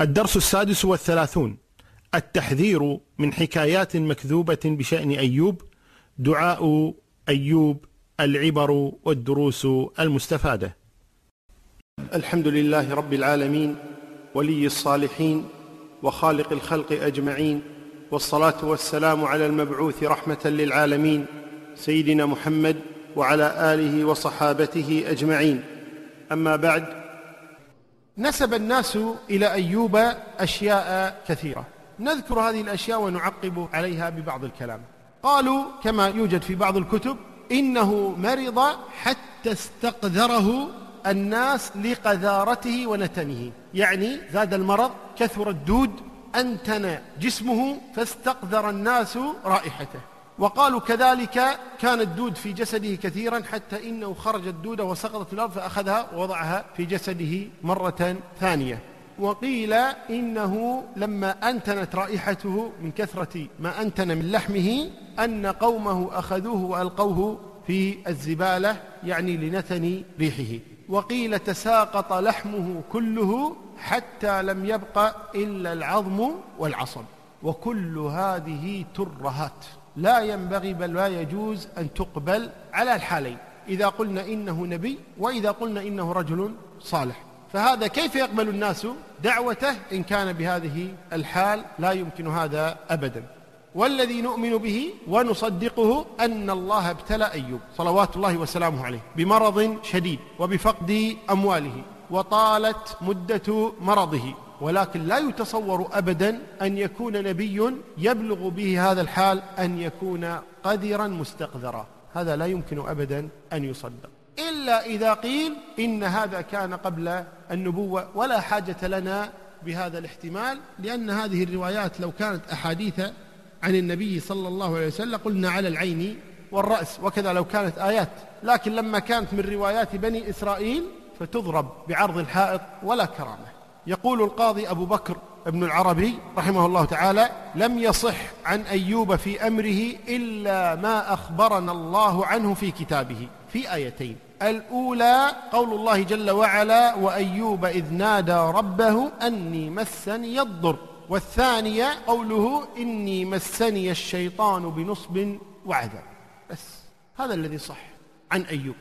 الدرس السادس والثلاثون. التحذير من حكايات مكذوبة بشأن أيوب دعاء أيوب العبر والدروس المستفادة. الحمد لله رب العالمين ولي الصالحين وخالق الخلق أجمعين والصلاة والسلام على المبعوث رحمة للعالمين سيدنا محمد وعلى آله وصحابته أجمعين. أما بعد نسب الناس إلى أيوب أشياء كثيرة. نذكر هذه الأشياء ونعقب عليها ببعض الكلام. قالوا كما يوجد في بعض الكتب إنه مرض حتى استقذره الناس لقذارته ونتنه. يعني زاد المرض كثر الدود أنتن جسمه فاستقذر الناس رائحته. وقالوا كذلك كان الدود في جسده كثيرا حتى إنه خرج الدود وسقطت في الأرض فأخذها ووضعها في جسده مرة ثانية. وقيل إنه لما أنتنت رائحته من كثرة ما أنتن من لحمه أن قومه أخذوه وألقوه في الزبالة يعني لنتن ريحه. وقيل تساقط لحمه كله حتى لم يبق إلا العظم والعصب. وكل هذه ترهات. لا ينبغي بل لا يجوز أن تقبل على الحالين. إذا قلنا إنه نبي وإذا قلنا إنه رجل صالح. فهذا كيف يقبل الناس دعوته إن كان بهذه الحال؟ لا يمكن هذا أبدا. والذي نؤمن به ونصدقه أن الله ابتلى أيوب صلوات الله وسلامه عليه بمرض شديد وبفقد أمواله وطالت مدة مرضه. ولكن لا يتصور أبدا أن يكون نبي يبلغ به هذا الحال أن يكون قذرا مستقذرا. هذا لا يمكن أبدا أن يصدق. إلا إذا قيل إن هذا كان قبل النبوة ولا حاجة لنا بهذا الاحتمال لأن هذه الروايات لو كانت أحاديث عن النبي صلى الله عليه وسلم قلنا على العين والرأس وكذا لو كانت آيات. لكن لما كانت من روايات بني إسرائيل فتضرب بعرض الحائط ولا كرامة. يقول القاضي أبو بكر ابن العربي رحمه الله تعالى لم يصح عن أيوب في أمره إلا ما أخبرنا الله عنه في كتابه. في آيتين الأولى قول الله جل وعلا وأيوب إذ نادى ربه أني مسني الضر. والثانية قوله إني مسني الشيطان بنصب وعذاب. بس هذا الذي صح عن أيوب.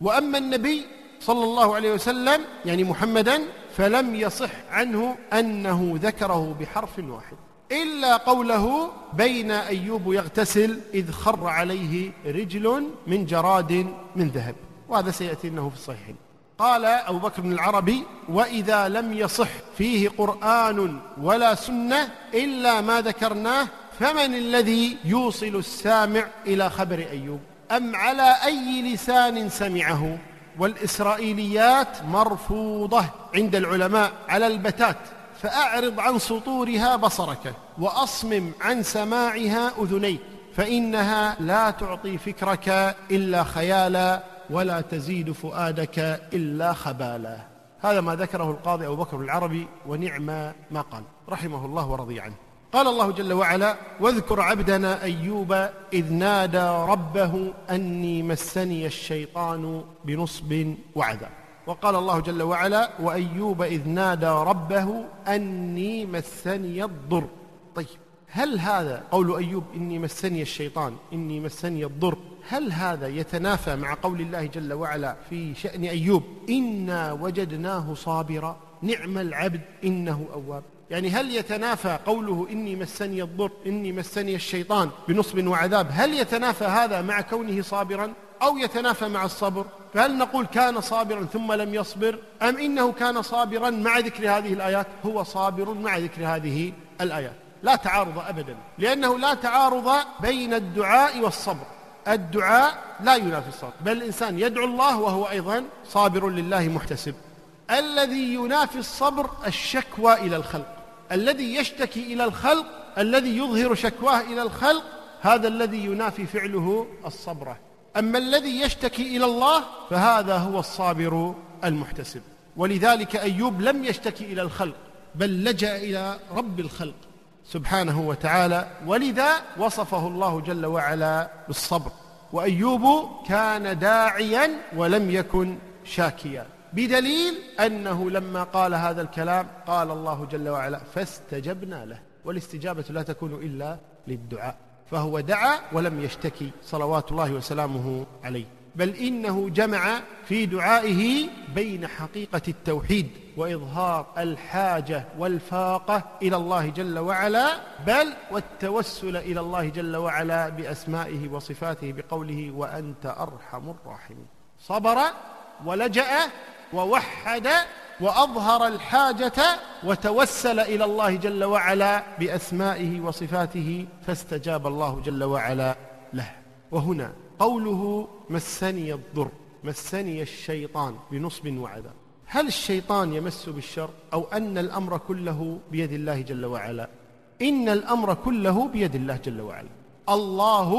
وأما النبي صلى الله عليه وسلم يعني محمدا فلم يصح عنه أنه ذكره بحرف واحد. إلا قوله بين أيوب يغتسل إذ خر عليه رجل من جراد من ذهب. وهذا سيأتي أنه في الصحيحين. قال أبو بكر بن العربي وإذا لم يصح فيه قرآن ولا سنة إلا ما ذكرناه فمن الذي يوصل السامع إلى خبر أيوب؟ أم على أي لسان سمعه؟ والإسرائيليات مرفوضة عند العلماء على البتات فأعرض عن سطورها بصرك وأصمم عن سماعها أذنيك فإنها لا تعطي فكرك إلا خيالا ولا تزيد فؤادك إلا خبالا. هذا ما ذكره القاضي أبو بكر العربي ونعم ما قال رحمه الله ورضي عنه. قال الله جل وعلا واذكر عبدنا أيوب إذ نادى ربه أني مسني الشيطان بنصب وعذاب. وقال الله جل وعلا وأيوب إذ نادى ربه أني مسني الضر. طيب هل هذا قول أيوب إني مسني الشيطان إني مسني الضر هل هذا يتنافى مع قول الله جل وعلا في شأن أيوب إنا وجدناه صابرا نعم العبد إنه أواب يعني هل يتنافى قوله إني مسني الضر إني مسني الشيطان بنصب وعذاب هل يتنافى هذا مع كونه صابرا أو يتنافى مع الصبر؟ فهل نقول كان صابرا ثم لم يصبر أم إنه كان صابرا مع ذكر هذه الآيات؟ هو صابر مع ذكر هذه الآيات. لا تعارض أبدا لأنه لا تعارض بين الدعاء والصبر. الدعاء لا ينافي الصبر بل الإنسان يدعو الله وهو أيضا صابر لله محتسب. الذي ينافي الصبر الشكوى إلى الخلق. الذي يشتكي إلى الخلق الذي يظهر شكواه إلى الخلق هذا الذي ينافي فعله الصبر. أما الذي يشتكي إلى الله فهذا هو الصابر المحتسب. ولذلك أيوب لم يشتكي إلى الخلق بل لجأ إلى رب الخلق سبحانه وتعالى. ولذا وصفه الله جل وعلا بالصبر. وأيوب كان داعيا ولم يكن شاكيا. بدليل أنه لما قال هذا الكلام قال الله جل وعلا فاستجبنا له والاستجابة لا تكون إلا للدعاء فهو دعا ولم يشتكي صلوات الله وسلامه عليه بل إنه جمع في دعائه بين حقيقة التوحيد وإظهار الحاجة والفاقة إلى الله جل وعلا بل والتوسل إلى الله جل وعلا بأسمائه وصفاته بقوله وأنت أرحم الراحمين صبر ولجأ ووحد وأظهر الحاجة وتوسل إلى الله جل وعلا بأسمائه وصفاته فاستجاب الله جل وعلا له. وهنا قوله مسني الضر مسني الشيطان بنصب وعذاب. هل الشيطان يمس بالشر أو أن الأمر كله بيد الله جل وعلا؟ إن الأمر كله بيد الله جل وعلا. الله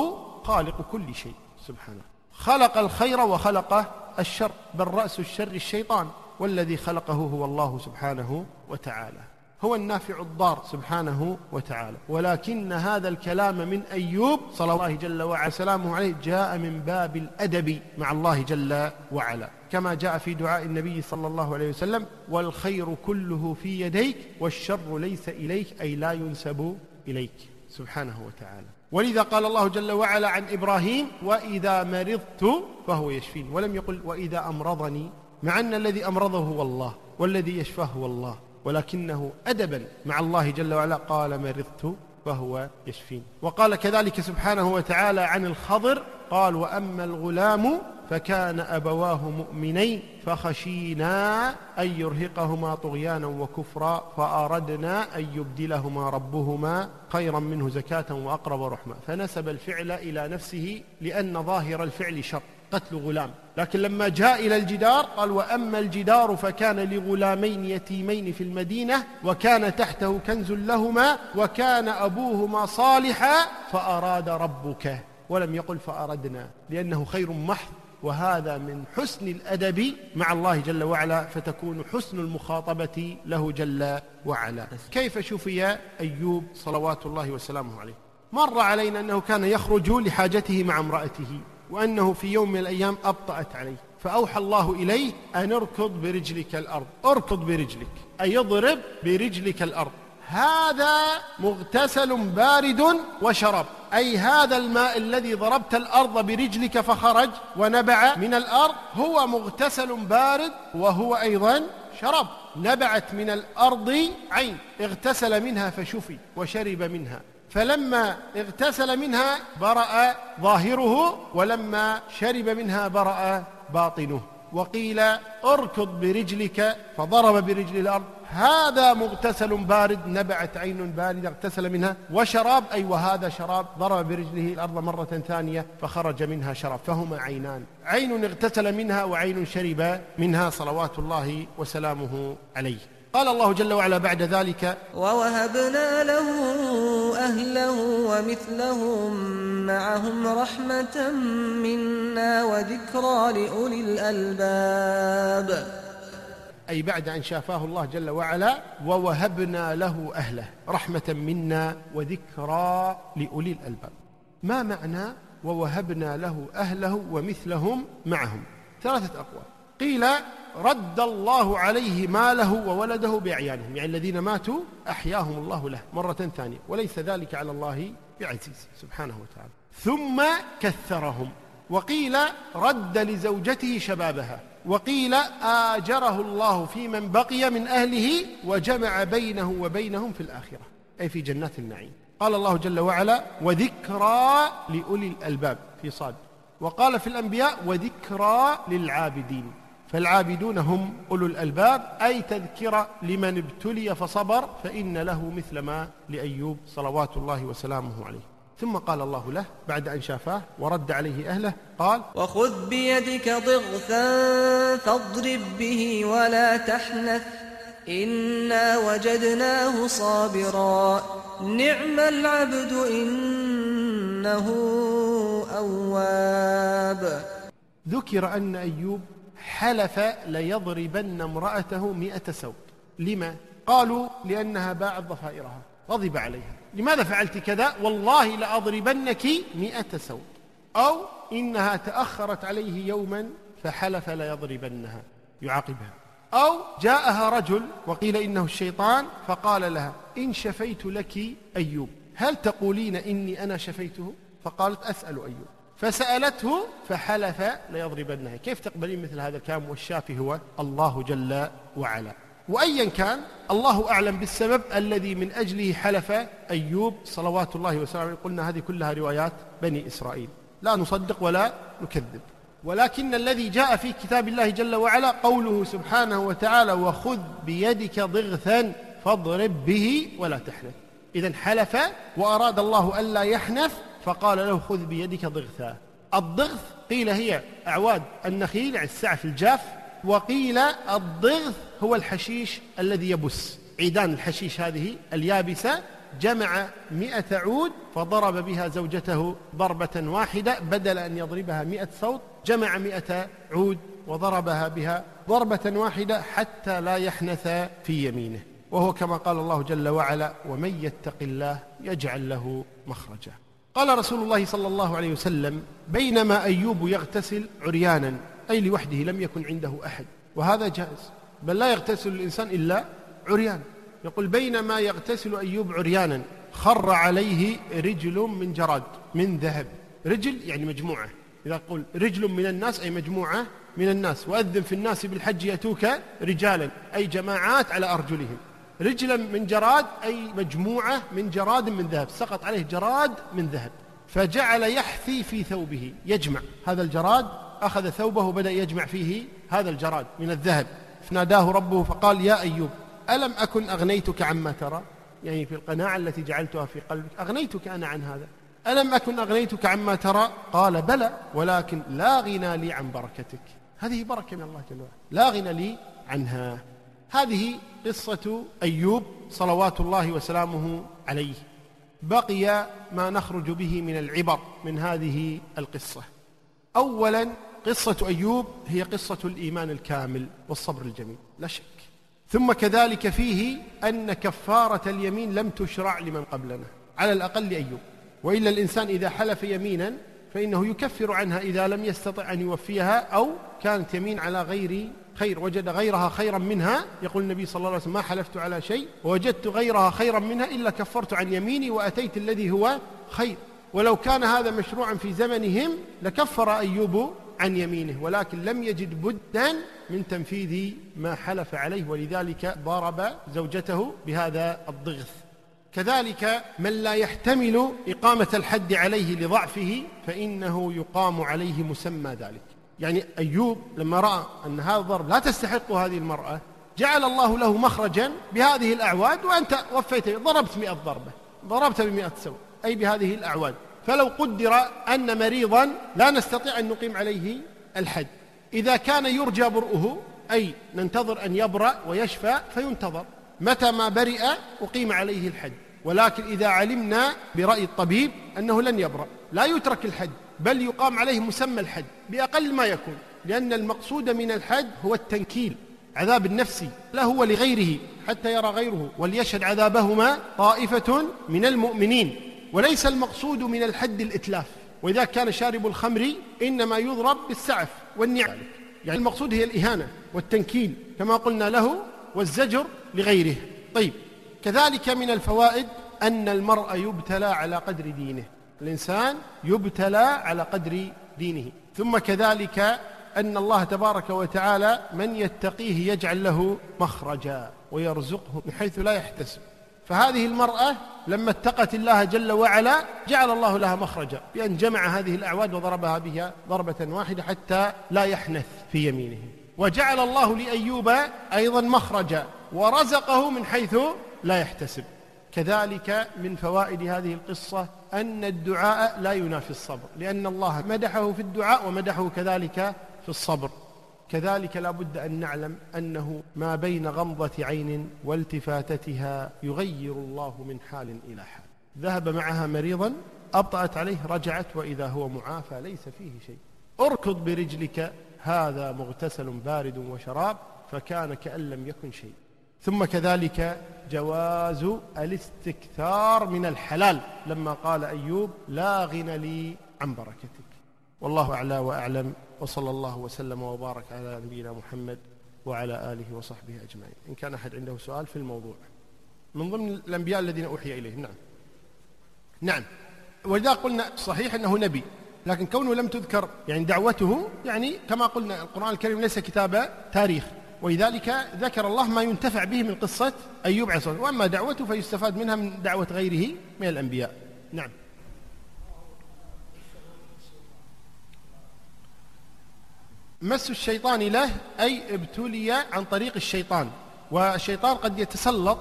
خالق كل شيء. سبحانه. خلق الخير وخلق الشر بل رأس الشر الشيطان والذي خلقه هو الله سبحانه وتعالى. هو النافع الضار سبحانه وتعالى. ولكن هذا الكلام من أيوب صلى الله جل وعلا سلامه عليه جاء من باب الأدب مع الله جل وعلا. كما جاء في دعاء النبي صلى الله عليه وسلم والخير كله في يديك والشر ليس إليك أي لا ينسب إليك سبحانه وتعالى. ولذا قال الله جل وعلا عن إبراهيم وإذا مرضت فهو يشفين. ولم يقل وإذا أمرضني مع أن الذي أمرضه هو الله والذي يشفاه هو الله. ولكنه أدبا مع الله جل وعلا قال مرضت فهو يشفين. وقال كذلك سبحانه وتعالى عن الخضر قال وأما الغلام فكان أبواه مؤمنين فخشينا أن يرهقهما طغيانا وكفرا فأردنا أن يبدلهما ربهما خيرا منه زكاة وأقرب رحمة. فنسب الفعل إلى نفسه لأن ظاهر الفعل شر. قتل غلام. لكن لما جاء إلى الجدار قال وأما الجدار فكان لغلامين يتيمين في المدينة وكان تحته كنز لهما وكان أبوهما صالحا فأراد ربك. ولم يقل فأردنا لأنه خير محض وهذا من حسن الأدب مع الله جل وعلا فتكون حسن المخاطبة له جل وعلا. كيف شفي أيوب صلوات الله وسلامه عليه؟ مر علينا أنه كان يخرج لحاجته مع امرأته. وأنه في يوم من الأيام أبطأت عليه. فأوحى الله إليه أن اركض برجلك الأرض. اركض برجلك. أي اضرب برجلك الأرض. هذا مغتسل بارد وشرب. أي هذا الماء الذي ضربت الأرض برجلك فخرج ونبع من الأرض هو مغتسل بارد وهو أيضا شرب. نبعت من الأرض عين. اغتسل منها فشفي وشرب منها. فلما اغتسل منها برأ ظاهره ولما شرب منها برأ باطنه. وقيل اركض برجلك فضرب برجل الأرض. هذا مغتسل بارد نبعت عين باردة اغتسل منها وشراب أي وهذا شراب ضرب برجله الأرض مرة ثانية فخرج منها شراب فهما عينان. عين اغتسل منها وعين شرب منها صلوات الله وسلامه عليه. قال الله جل وعلا بعد ذلك ووهبنا له أهله ومثلهم معهم رحمة منا وذكرى لأولي الألباب. أي بعد أن شافاه الله جل وعلا ووهبنا له أهله. رحمة منا وذكرى لأولي الألباب. ما معنى ووهبنا له أهله ومثلهم معهم؟ ثلاثة أقوال. قيل رد الله عليه ماله وولده بأعيانهم يعني الذين ماتوا أحياهم الله له مرة ثانية. وليس ذلك على الله بعزيز سبحانه وتعالى. ثم كثرهم. وقيل رد لزوجته شبابها. وقيل آجره الله في من بقي من أهله وجمع بينه وبينهم في الآخرة أي في جنات النعيم. قال الله جل وعلا وذكرى لأولي الألباب في صاد. وقال في الأنبياء وذكرى للعابدين فالعابدون هم أولو الألباب أي تذكرة لمن ابتلي فصبر فإن له مثل ما لأيوب صلوات الله وسلامه عليه. ثم قال الله له بعد أن شافاه ورد عليه أهله قال وخذ بيدك ضغثا فاضرب به ولا تحنث إنا وجدناه صابرا. نعم العبد إنه أواب. ذكر أن أيوب حلف ليضربن امرأته مئة سوط لما؟ قالوا لأنها باعت ضفائرها غضب عليها. لماذا فعلت كذا؟ والله لأضربنك مئة سوط أو إنها تأخرت عليه يوما فحلف ليضربنها يعاقبها. أو جاءها رجل وقيل إنه الشيطان فقال لها إن شفيت لك أيوب. هل تقولين إني أنا شفيته؟ فقالت أسأل أيوب. فسألته فحلف ليضربنها. كيف تقبلين مثل هذا الكلام؟ والشافي هو الله جل وعلا. وأيا كان الله أعلم بالسبب الذي من أجله حلف أيوب صلوات الله وسلامه قلنا هذه كلها روايات بني إسرائيل. لا نصدق ولا نكذب. ولكن الذي جاء في كتاب الله جل وعلا قوله سبحانه وتعالى وخذ بيدك ضغثا فاضرب به ولا تحنث. إذا حلف وأراد الله ألا يحنث فقال له خذ بيدك ضغثا. الضغث قيل هي أعواد النخيل السعف الجاف وقيل الضغث هو الحشيش الذي يبس. عيدان الحشيش هذه اليابسة جمع مئة عود فضرب بها زوجته ضربة واحدة بدل أن يضربها مئة صوت جمع مئة عود وضربها بها ضربة واحدة حتى لا يحنث في يمينه. وهو كما قال الله جل وعلا ومن يتق الله يجعل له مخرجا. قال رسول الله صلى الله عليه وسلم بينما أيوب يغتسل عريانا أي لوحده لم يكن عنده أحد. وهذا جائز. بل لا يغتسل الإنسان إلا عريان. يقول بينما يغتسل أيوب عريانا خر عليه رجل من جراد من ذهب. رجل يعني مجموعة. إذا قل رجل من الناس أي مجموعة من الناس. وأذن في الناس بالحج يأتوك رجالا أي جماعات على أرجلهم. رجلا من جراد أي مجموعة من جراد من ذهب. سقط عليه جراد من ذهب. فجعل يحثي في ثوبه يجمع. هذا الجراد أخذ ثوبه وبدأ يجمع فيه هذا الجراد من الذهب. فناداه ربه فقال يا أيوب ألم أكن أغنيتك عما ترى؟ يعني في القناعة التي جعلتها في قلبك. أغنيتك أنا عن هذا. ألم أكن أغنيتك عما ترى؟ قال بلى ولكن لا غنى لي عن بركتك. هذه بركة من الله جل وعلا. لا غنى لي عنها. هذه قصة أيوب صلوات الله وسلامه عليه. بقي ما نخرج به من العبر من هذه القصة. أولا قصة أيوب هي قصة الإيمان الكامل والصبر الجميل لا شك. ثم كذلك فيه أن كفارة اليمين لم تشرع لمن قبلنا على الأقل أيوب. وإلا الإنسان إذا حلف يمينا فإنه يكفر عنها إذا لم يستطع أن يوفيها أو كانت يمين على غير خير وجد غيرها خيرا منها. يقول النبي صلى الله عليه وسلم ما حلفت على شيء ووجدت غيرها خيرا منها إلا كفرت عن يميني وأتيت الذي هو خير. ولو كان هذا مشروعا في زمنهم لكفر أيوب عن يمينه ولكن لم يجد بدا من تنفيذ ما حلف عليه ولذلك ضرب زوجته بهذا الضغث. كذلك من لا يحتمل إقامة الحد عليه لضعفه فإنه يقام عليه مسمى ذلك. يعني أيوب لما رأى أن هذا الضرب لا تستحق هذه المرأة جعل الله له مخرجا بهذه الأعواد وأنت وفيت ضربت مئة ضربة ضربت بمئة سوء. أي بهذه الأعواد فلو قدر أن مريضا لا نستطيع أن نقيم عليه الحد. إذا كان يرجى برؤه أي ننتظر أن يبرأ ويشفى فينتظر. متى ما برئ أقيم عليه الحد. ولكن إذا علمنا برأي الطبيب أنه لن يبرأ. لا يترك الحد بل يقام عليه مسمى الحد بأقل ما يكون. لأن المقصود من الحد هو التنكيل. عذاب النفسي له ولغيره حتى يرى غيره. وليشهد عذابهما طائفة من المؤمنين. وليس المقصود من الحد الإتلاف. وإذا كان شارب الخمر إنما يضرب بالسعف والنعم. يعني المقصود هي الإهانة والتنكيل كما قلنا له والزجر لغيره. طيب كذلك من الفوائد أن المرء يبتلى على قدر دينه. الإنسان يبتلى على قدر دينه. ثم كذلك أن الله تبارك وتعالى من يتقيه يجعل له مخرجا ويرزقه من حيث لا يحتسب. فهذه المرأة لما اتقت الله جل وعلا جعل الله لها مخرجا بأن جمع هذه الأعواد وضربها بها ضربة واحدة حتى لا يحنث في يمينه. وجعل الله لأيوب أيضا مخرجا ورزقه من حيث لا يحتسب. كذلك من فوائد هذه القصة أن الدعاء لا ينافي الصبر لأن الله مدحه في الدعاء ومدحه كذلك في الصبر. كذلك لا بد أن نعلم أنه ما بين غمضة عين والتفاتتها يغير الله من حال إلى حال. ذهب معها مريضا أبطأت عليه رجعت وإذا هو معافى ليس فيه شيء. اركض برجلك هذا مغتسل بارد وشراب فكان كأن لم يكن شيء. ثم كذلك جواز الاستكثار من الحلال. لما قال أيوب لا غنى لي عن بركتك. والله أعلى وأعلم وصلى الله وسلم وبارك على نبينا محمد وعلى آله وصحبه أجمعين. إن كان أحد عنده سؤال في الموضوع. من ضمن الأنبياء الذين أوحي إليهم. نعم. نعم. ولذا قلنا صحيح أنه نبي لكن كونه لم تذكر يعني دعوته يعني كما قلنا القرآن الكريم ليس كتاب تاريخ. ولذلك ذكر الله ما ينتفع به من قصة أيوب عليه وأما دعوته فيستفاد منها من دعوة غيره من الأنبياء. نعم. مس الشيطان له أي ابتلي عن طريق الشيطان. والشيطان قد يتسلط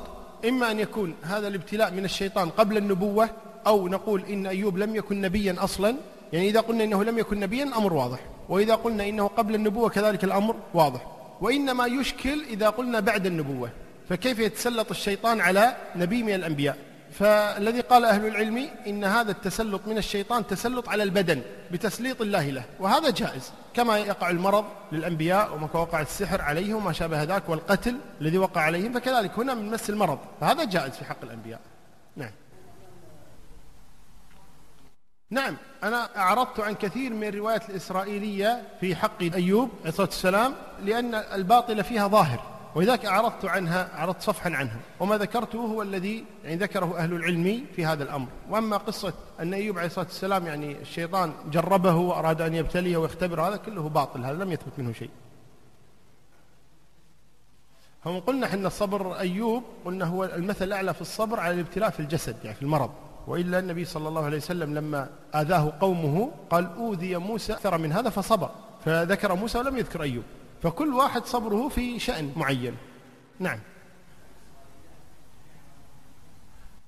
إما أن يكون هذا الابتلاء من الشيطان قبل النبوة أو نقول إن أيوب لم يكن نبيا أصلا. يعني إذا قلنا إنه لم يكن نبيا أمر واضح. وإذا قلنا إنه قبل النبوة كذلك الأمر واضح. وإنما يشكل إذا قلنا بعد النبوة. فكيف يتسلط الشيطان على نبي من الأنبياء؟ فالذي قال أهل العلم إن هذا التسلط من الشيطان تسلط على البدن بتسليط الله له وهذا جائز. كما يقع المرض للأنبياء وما وقع السحر عليهم وما شابه ذاك والقتل الذي وقع عليهم فكذلك هنا من مس المرض. فهذا جائز في حق الأنبياء. نعم. نعم أنا أعرضت عن كثير من الروايات الإسرائيلية في حق أيوب عليه الصلاة والسلام لأن الباطل فيها ظاهر. ولذلك أعرضت عنها أعرضت صفحا عنها. وما ذكرته هو الذي يعني ذكره أهل العلم في هذا الأمر. وأما قصة أن أيوب عليه الصلاة والسلام يعني الشيطان جربه وأراد أن يبتليه ويختبر هذا كله باطل هذا لم يثبت منه شيء. هم قلنا إحنا الصبر أيوب قلنا هو المثل الأعلى في الصبر على الابتلاء في الجسد يعني في المرض. وإلا النبي صلى الله عليه وسلم لما آذاه قومه قال أوذي موسى أكثر من هذا فصبر. فذكر موسى ولم يذكر أيوب. فكل واحد صبره في شأن معين. نعم.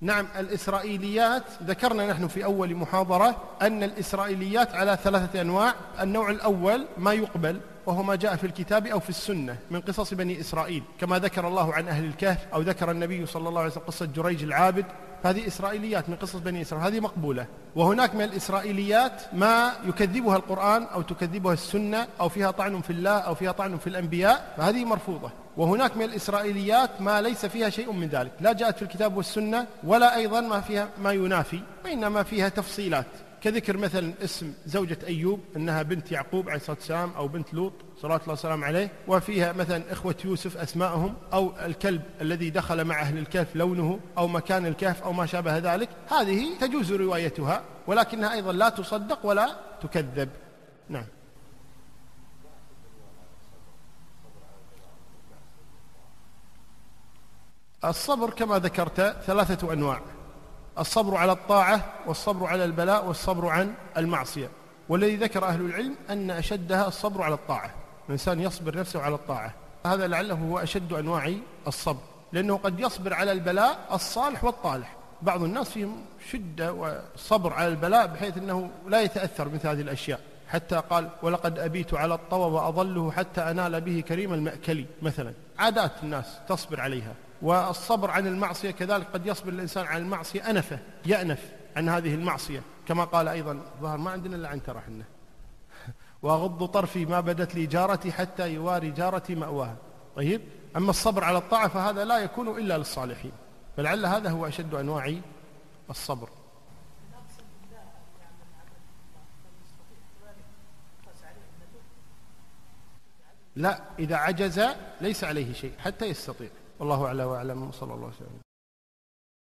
نعم الإسرائيليات ذكرنا نحن في أول محاضرة أن الإسرائيليات على ثلاثة أنواع. النوع الأول ما يقبل وهو ما جاء في الكتاب أو في السنة من قصص بني إسرائيل كما ذكر الله عن أهل الكهف أو ذكر النبي صلى الله عليه وسلم قصة جريج العابد هذه إسرائيليات من قصص بني إسرائيل هذه مقبولة. وهناك من الإسرائيليات ما يكذبها القرآن أو تكذبها السنة أو فيها طعن في الله أو فيها طعن في الأنبياء فهذه مرفوضة. وهناك من الإسرائيليات ما ليس فيها شيء من ذلك لا جاءت في الكتاب والسنة ولا أيضا ما فيها ما ينافي وإنما فيها تفصيلات. كذكر مثلا اسم زوجة أيوب أنها بنت يعقوب عليه الصلاة والسلام أو بنت لوط صلى الله وسلم عليه وفيها مثلا إخوة يوسف أسماءهم أو الكلب الذي دخل مع أهل الكهف لونه أو مكان الكهف أو ما شابه ذلك. هذه تجوز روايتها ولكنها أيضا لا تصدق ولا تكذب. نعم. الصبر كما ذكرت ثلاثة أنواع. الصبر على الطاعة والصبر على البلاء والصبر عن المعصية. والذي ذكر أهل العلم أن أشدها الصبر على الطاعة. الإنسان يصبر نفسه على الطاعة. هذا لعله هو أشد أنواع الصبر. لأنه قد يصبر على البلاء الصالح والطالح. بعض الناس فيهم شدة وصبر على البلاء بحيث أنه لا يتأثر مثل هذه الأشياء. حتى قال ولقد أبيت على الطوى وأظله حتى أنال به كريم المأكل مثلا. عادات الناس تصبر عليها. والصبر عن المعصية كذلك قد يصبر الإنسان عن المعصية أنفه يأنف عن هذه المعصية. كما قال أيضا ظهر ما عندنا إلا عنترة حنا وأغض طرفي ما بدت لي جارتي حتى يواري جارتي مأواها. طيب؟ أما الصبر على الطاعة فهذا لا يكون إلا للصالحين. فلعل هذا هو أشد أنواع الصبر. لا إذا عجز ليس عليه شيء حتى يستطيع. والله أعلى وأعلم وصلى الله وسلم.